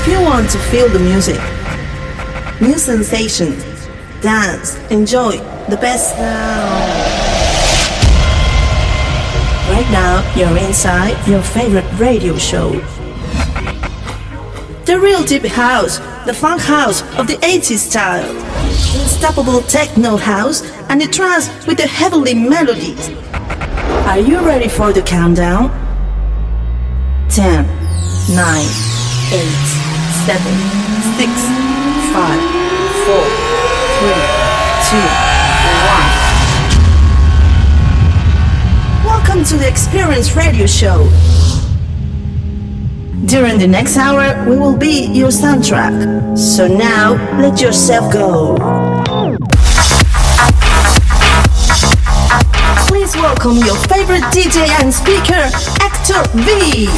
If you want to feel the music, new sensation, dance, enjoy the best now. Right now, you're inside your favorite radio show. The real deep house, the funk house of the 80s style. Unstoppable techno house and the trance with the heavenly melodies. Are you ready for the countdown? 10, 9, 8, 7, 6, 5, 4, 3, 2, 1. Welcome to the Experience Radio Show. During the next hour, we will be your soundtrack. So now, let yourself go. Please welcome your favorite DJ and speaker, Hector V.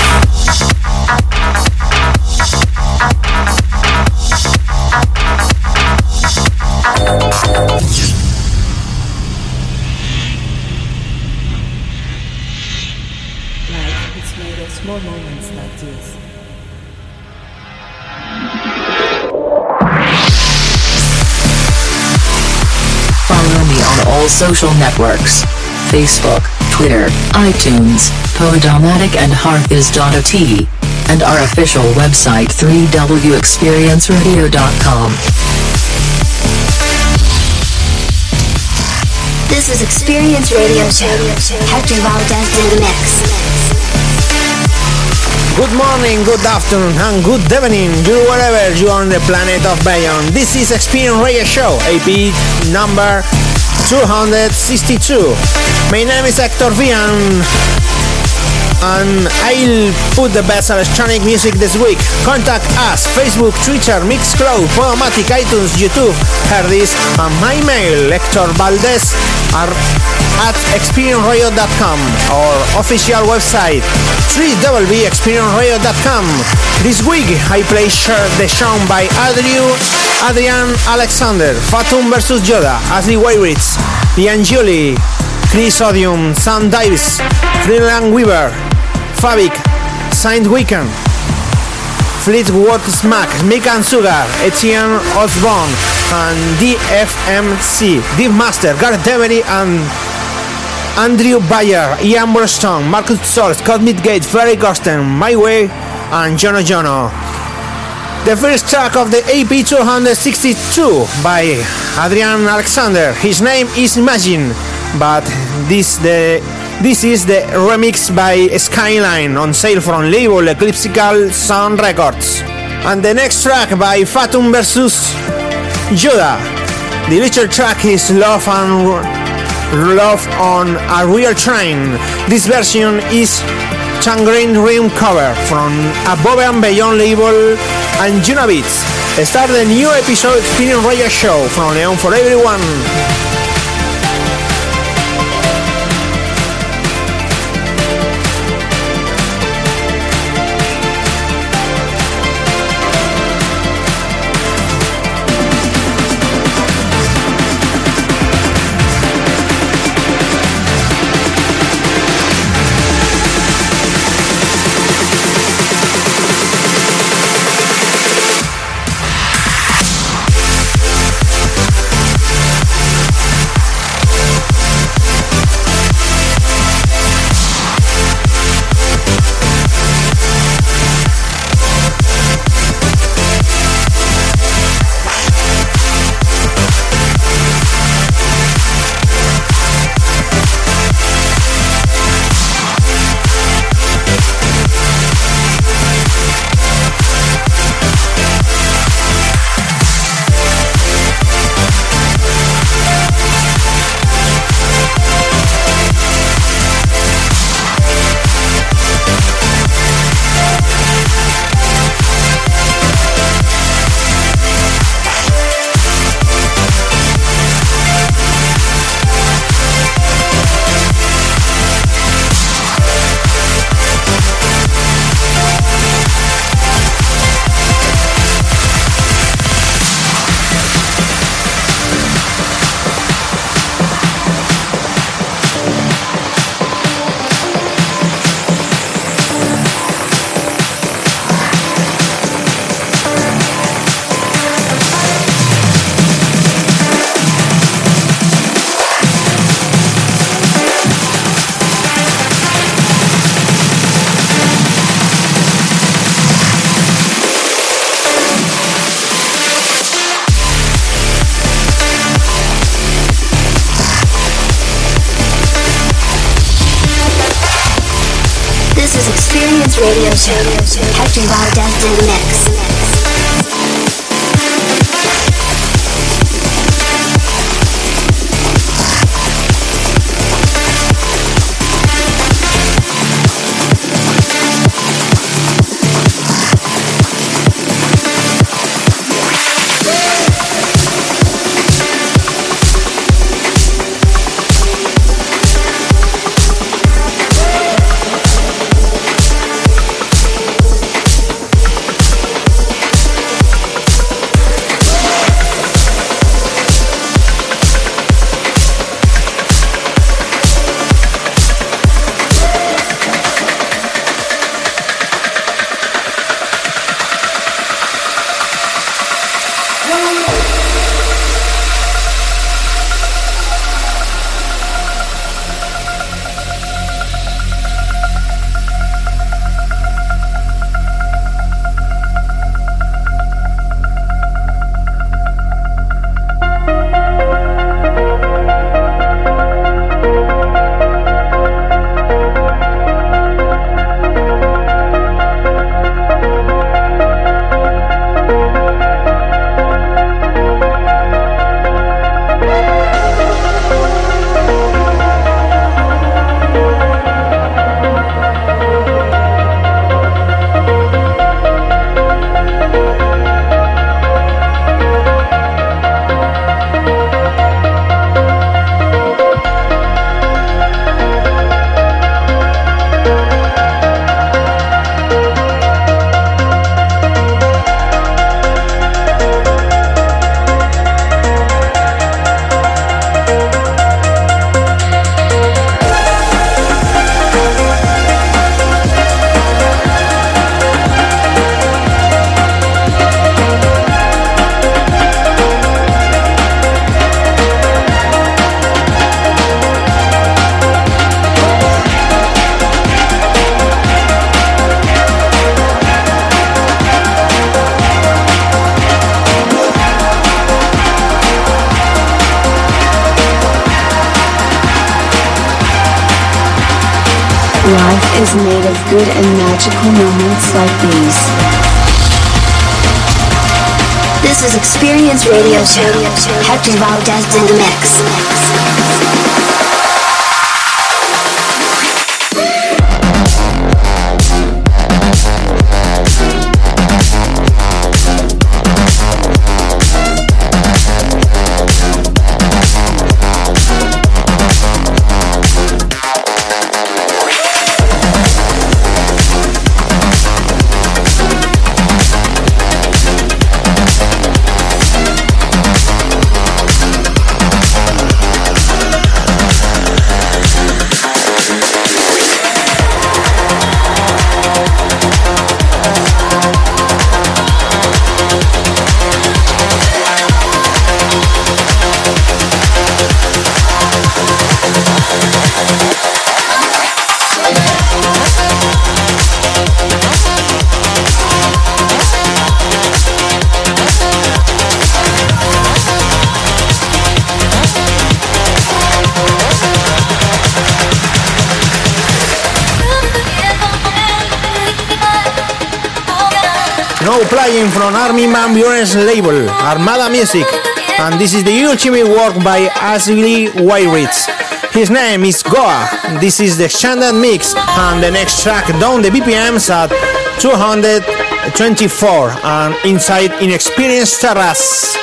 social networks. Facebook, Twitter, iTunes, Podomatic and Hearthis.at. And our official website 3wexperienceradio.com. This is Experience Radio Show. Hector Valdez in the mix. Good morning, good afternoon, and good evening, you wherever you are on the planet of Bayon. This is Experience Radio Show, AP number 262. My name is Hector Vian, and I'll put the best electronic music this week. Contact us, Facebook, Twitter, Mixcloud, Podomatic, iTunes, YouTube, Hearthis, and my mail, Hector Valdez, at experience.radio.com or official website www.experience.radio.com. This week I play the song by Adrian, Adrian Alexander, Fatum vs Yoda, Ashley Wairitz, Lian July, Chris Odium, Sam Davies, Freeland Weaver, Fabich, Saint Weekend, Fleetwood Smack, Mick and Sugar, Etienne Ozborne, and DFMC, Deep Matter, Gareth Emery, and Andrew Bayer, Ilan Bluestone, Markus Sol, Scott Midgate, Ferry Corsten, My Way, and Jono Jono. The first track of the AP 262 by Adrian Alexander. His name is Imagine, but this the this is the remix by Skylane on sale from label Eclipsical Sound Records. And the next track by Fatum vs Yoda. The little track is Love and Love on a Real Train. This version is Tangerine Dream cover from Above and Beyond label Anjunabeats. Start the new episode Experience Radio Show from Leon for everyone. Good and magical moments like these. This is Experience Radio Show. Hector Valdez in the mix. Playing from Armin van Buuren's label, Armada Music, and this is the ultimate work by Ashley Wayritz. His name is Goa. This is the standard mix, and the next track down the BPMs at 224 and inside Inexperienced Terrace.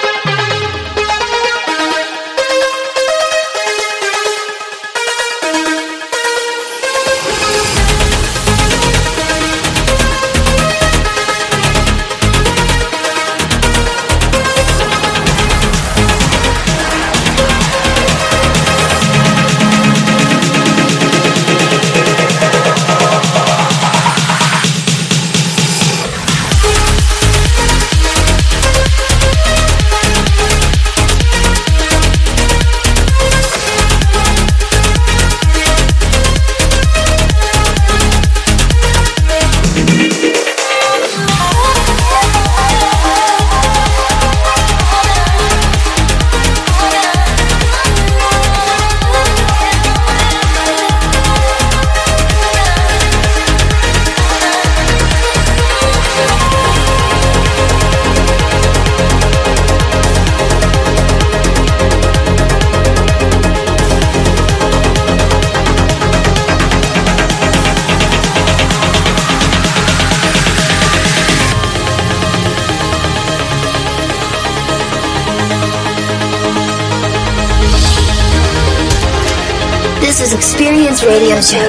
Experience Radio Show.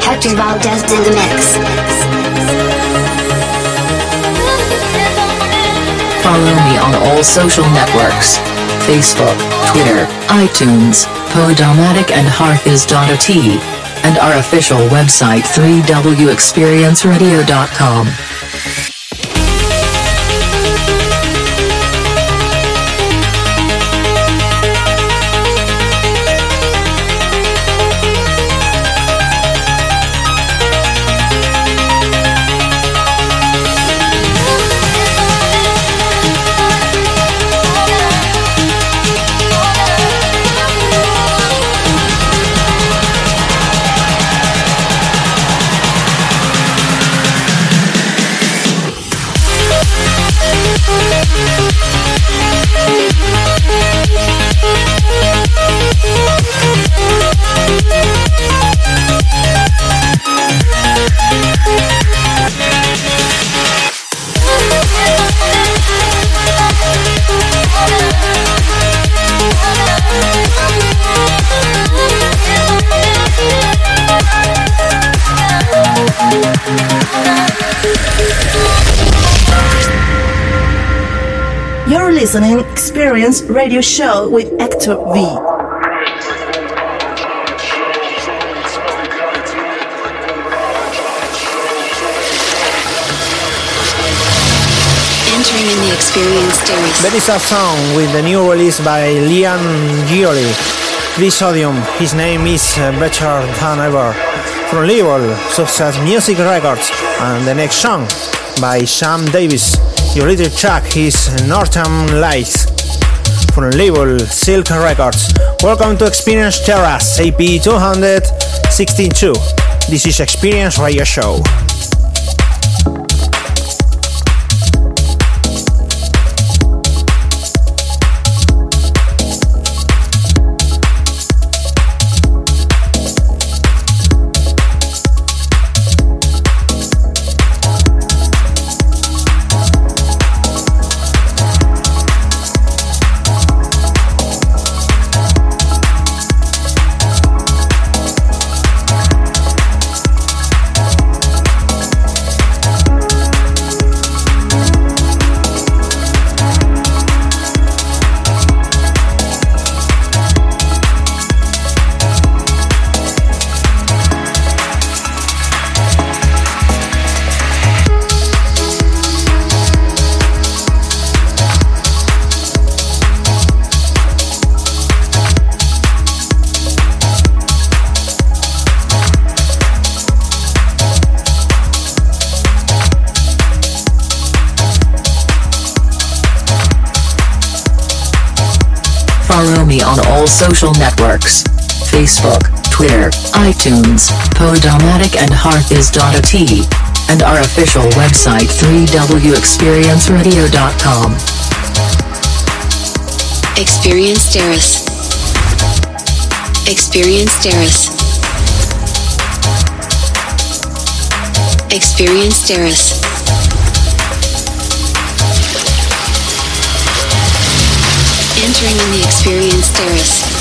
Hector Valdez in the mix. Follow me on all social networks. Facebook, Twitter, iTunes, Podomatic and Hearthis.at. And our official website 3wexperienceradio.com. listening Experience Radio Show with Hector V. Entering in the Experience Terrace. There is a song with the new release by Liam Gioli, Chris Odium. His name is uh, better than ever. From label Success Music Records, and the next song by Sam Davies. Your little track is Northern Lights from label Silk Records. Welcome to Experience Terrace AP 262. This is Experience Radio Show. Social networks. Facebook, Twitter, iTunes, Podomatic and Hearthis.at. And our official website 3wexperienceradio.com. Experience Terrace. Experience Terrace. Experience Terrace. Entering in the Experience Terrace.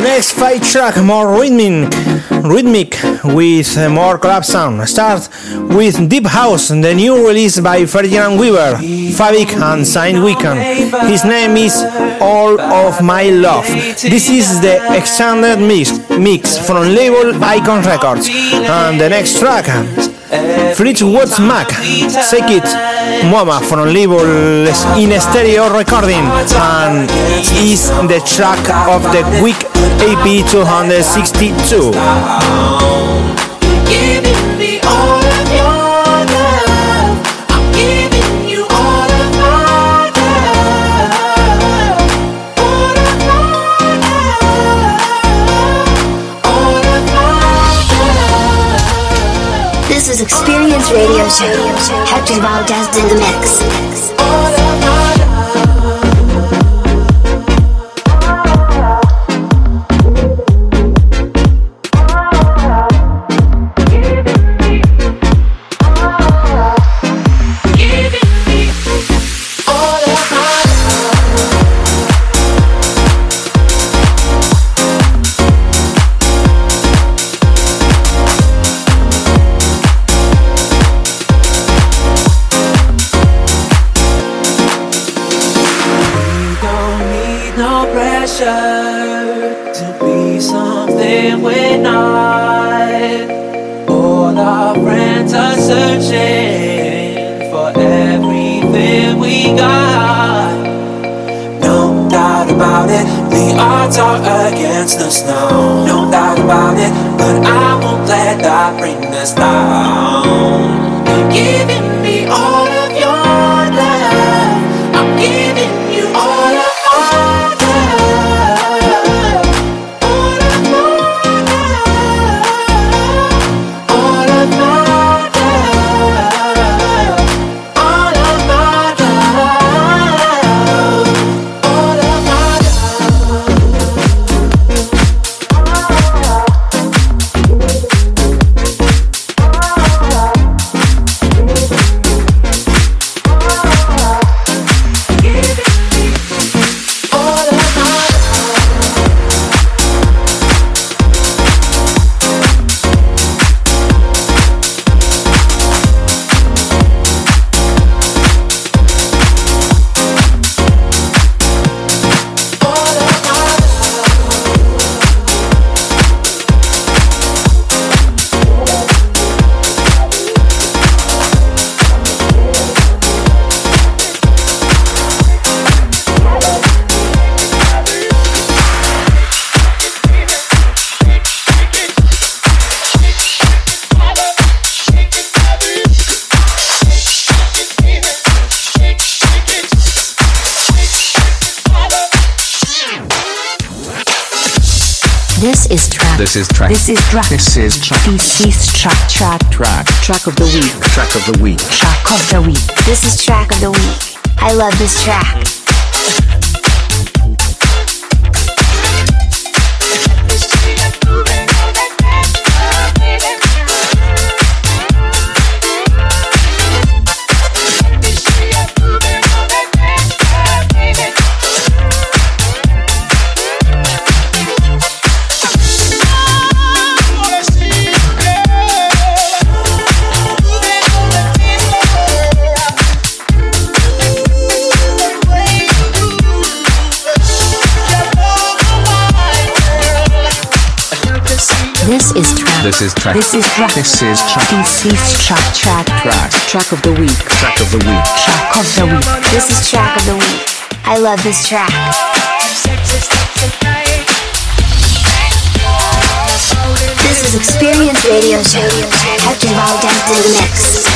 The next five track more rhythmic, rhythmic with uh, more club sound. Start with Deep House, the new release by Ferdinand Weaver, Fabich and Saint Weekend. His name is All of My Love. This is the extended mix, mix from label Icon Records. And the next track, Fleetwood Smack, Take It, Mama from label in stereo recording and is the track of the week AP 262. This is Experience Radio Show. Hector Valdez in the mix. This is track. This is track. This is track. This is track. Track. Track. Track of the week. Track of the week. Track of the week. This is track of the week. I love this track. This is track. This is track. This is track. This is track. This is track. Track. Track. Track of the week. Track of the week. Track of the week. This is track of the week. I love this track. This is Experience Radio Show. Hector Valdez in the mix.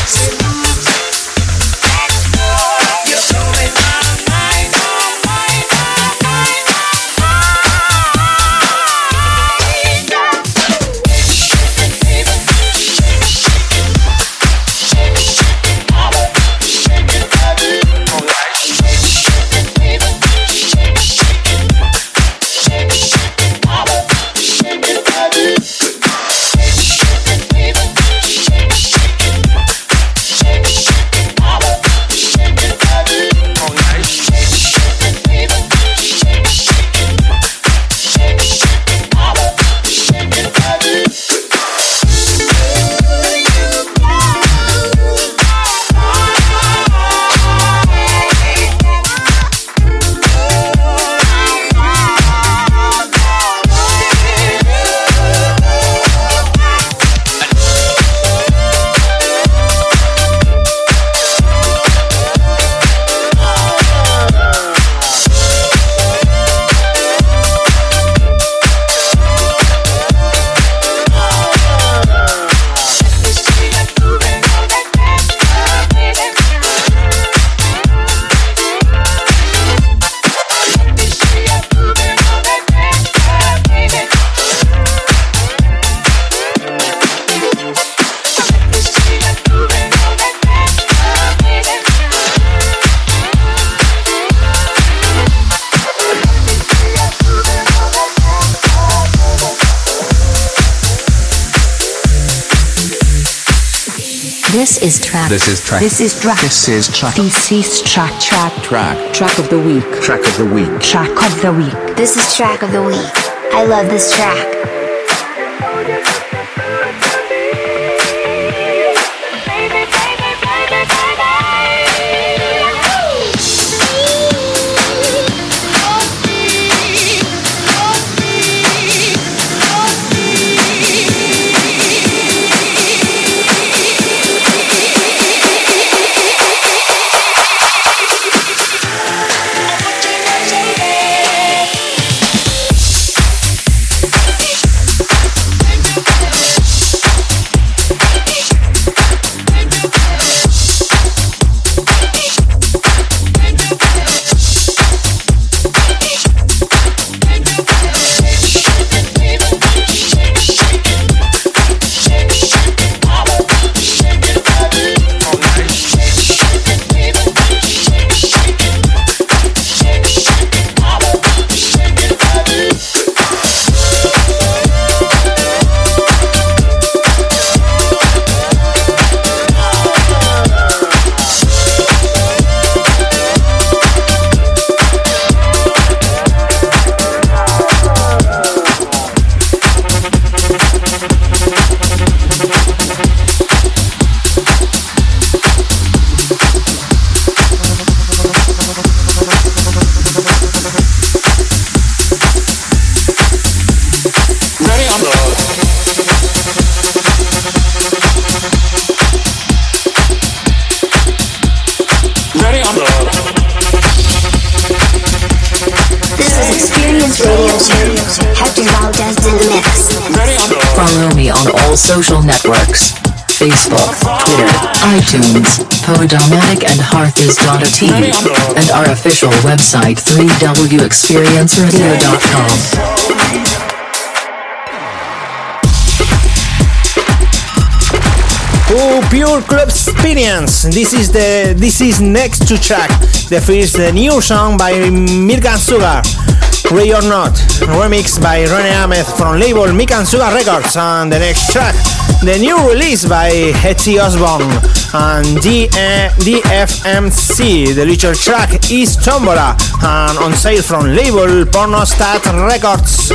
This is track. This is track. This is track. This is track. Track. Track. Track of the week. Track of the week. Track of the week. This is track of the week. I love this track. And our official website 3wexperienceradio.com. Oh, pure club experience. This is the this is next to track. The first the new song by Mirkan Sugar. Ray or Not, remix by Rene Ahmed from label Mikan Sugar Records, and the next track, the new release by Hetty Ozborne and DFMC. The little track is Trombola and on sale from label Pornostar Records.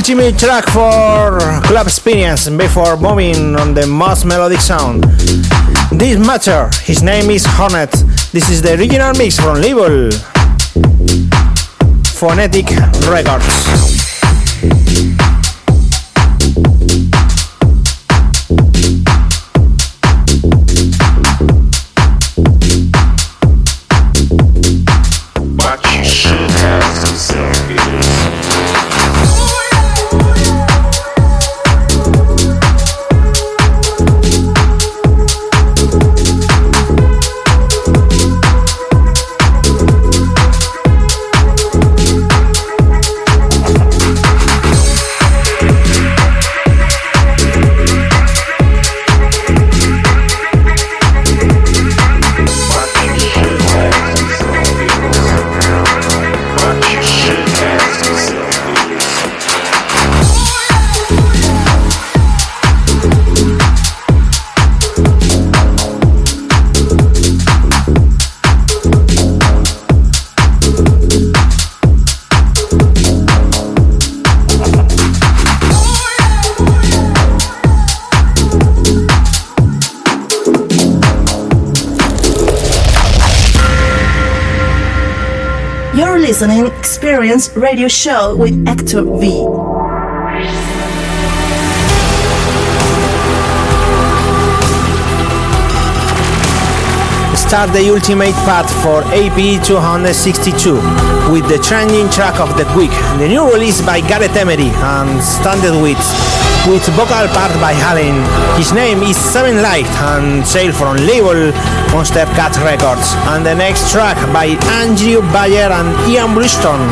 Ultimate track for club experience before moving on the most melodic sound. This matter, his name is Hornet. This is the original mix from label Phonetic Records. Experience Radio Show with Hector V. Start the ultimate path for AP 262 with the trending track of the week, the new release by Gareth Emery and Standerwick with vocal part by HALIENE. His name is Saving Light and sale from label Monster Cat Records. And the next track by Andrew Bayer and Ilan Bluestone.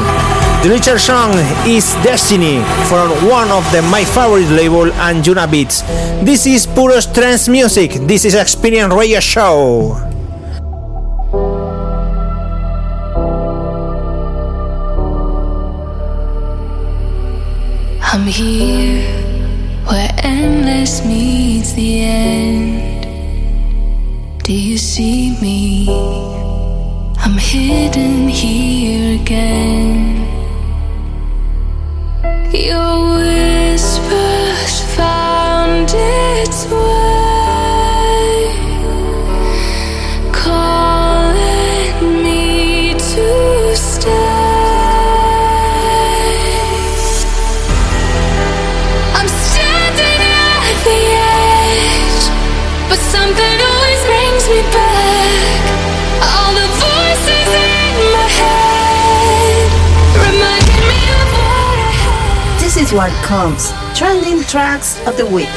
The later song is Destiny from one of the my favorite label Anjunabeats. This is pure trance music. This is Experience Radio Show. I'm here where endless meets the end. Do you see me? I'm hidden here again. Your whispers found its way, what comes. Trending tracks of the week.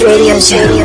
Radio Show.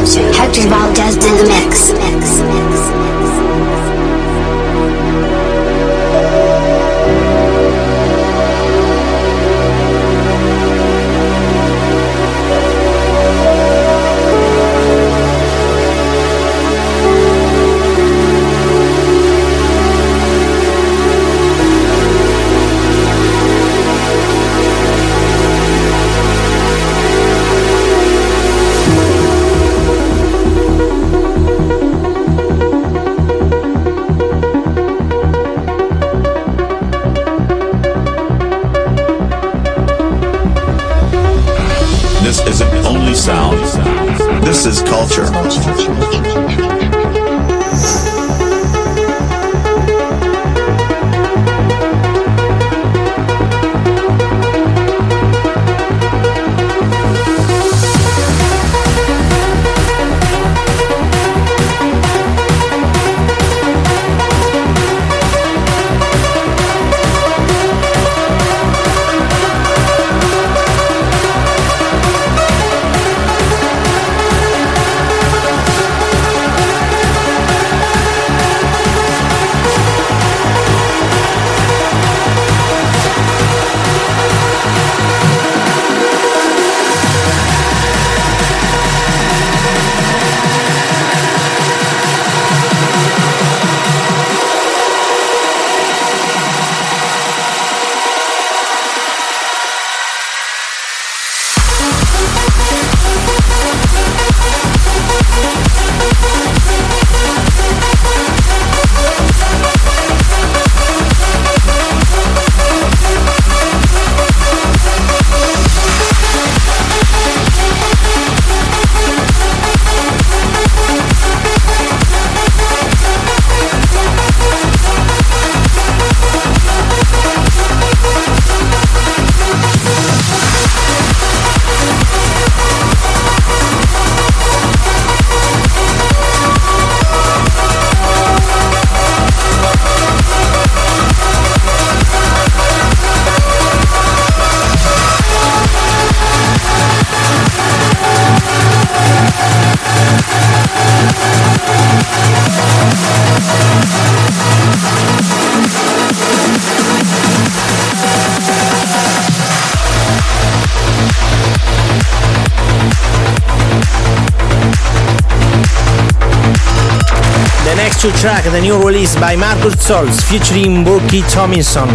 Two track, the new release by Markus Schulz featuring Bucky Tomlinson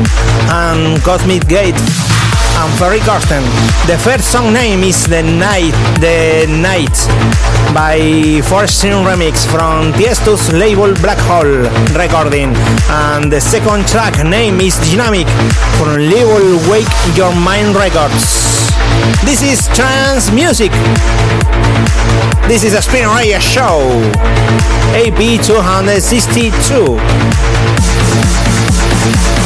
and Cosmic Gate and Ferry Corsten. The first song name is The Night, The Night by 4 Strings Remix from Tiesto's label Black Hole Recording. And the second track name is Dynamic from label Wake Your Mind Records. This is trance music. This is a Spin Radio show. AB 262.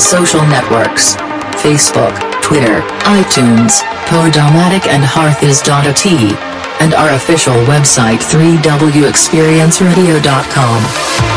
Social networks Facebook, Twitter, iTunes, Podomatic and Hearthis.at. And our official website 3wexperienceradio.com.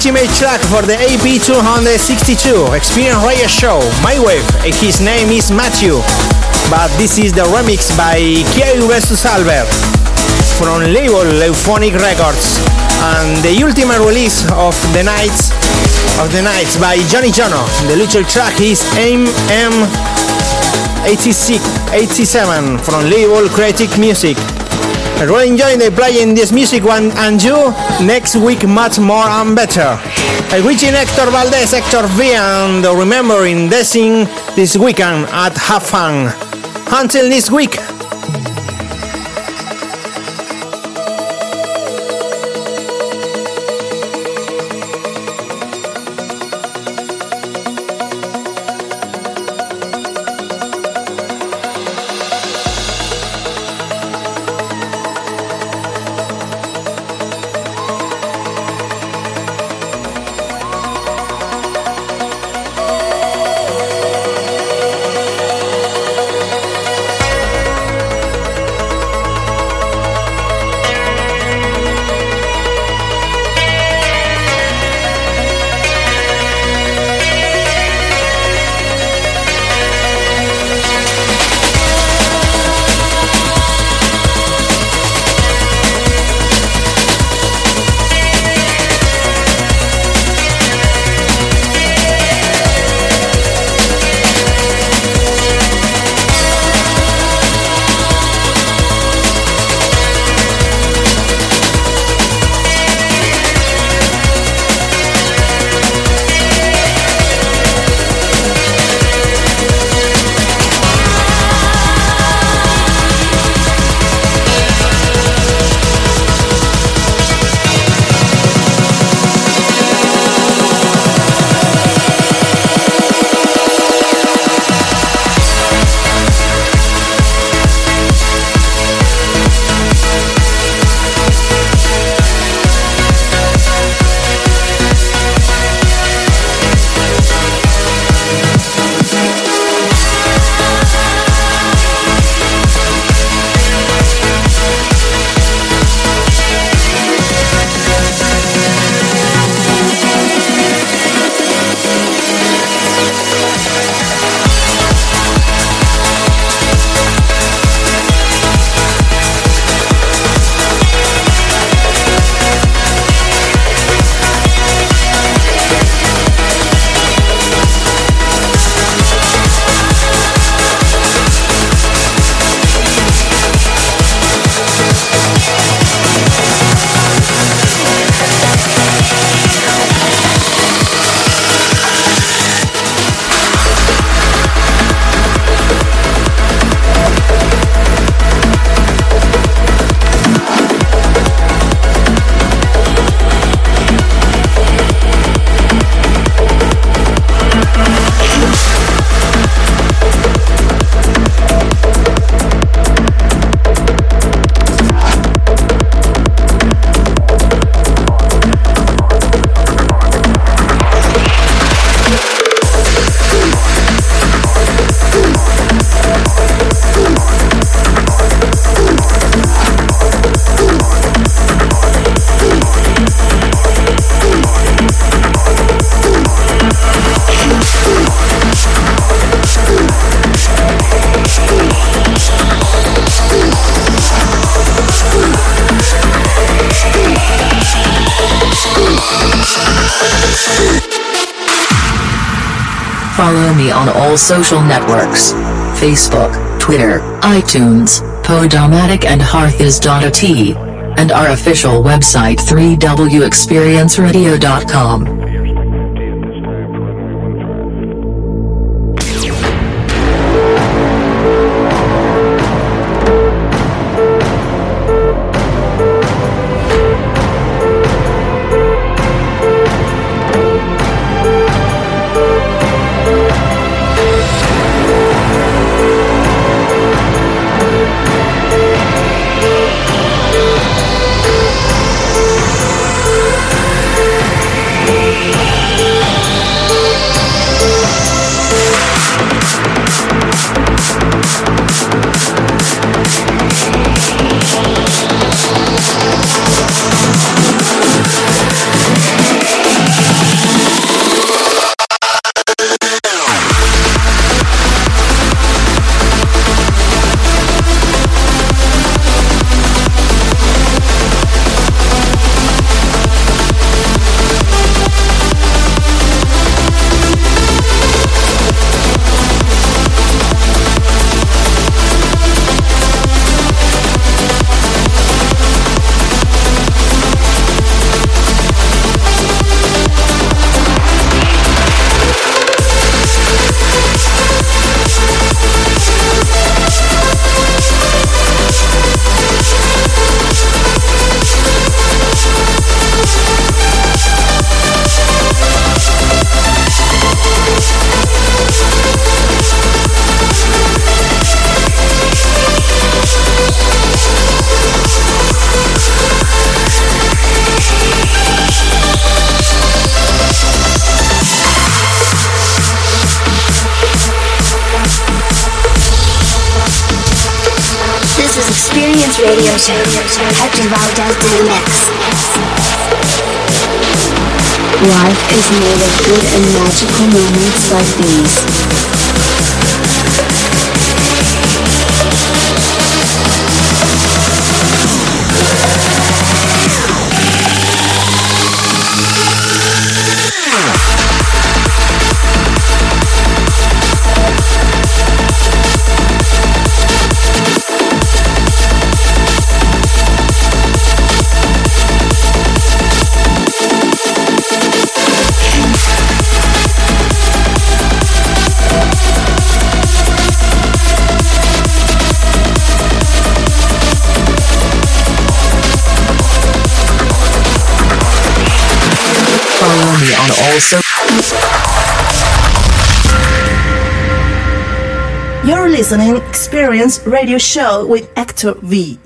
ultimate track for the AP 262 Experience Radio Show, Maywave. His name is Matthew, but this is the remix by Kyau vs Albert from label Euphonic Records and the ultimate release of the nights of the nights by Johnny Yono. The little track is MM 86 87 from label Creative Music. Really enjoying the playing this music one and you next week much more and better. I reaching Hector Valdez, Hector V and remembering dancing this weekend at Have Fun. Until next week. On all social networks Facebook, Twitter, iTunes, Podomatic and Hearthis.at. And our official website 3wexperienceradio.com. Life is made of good and magical moments like these. So You're listening Experience Radio Show with Hector V.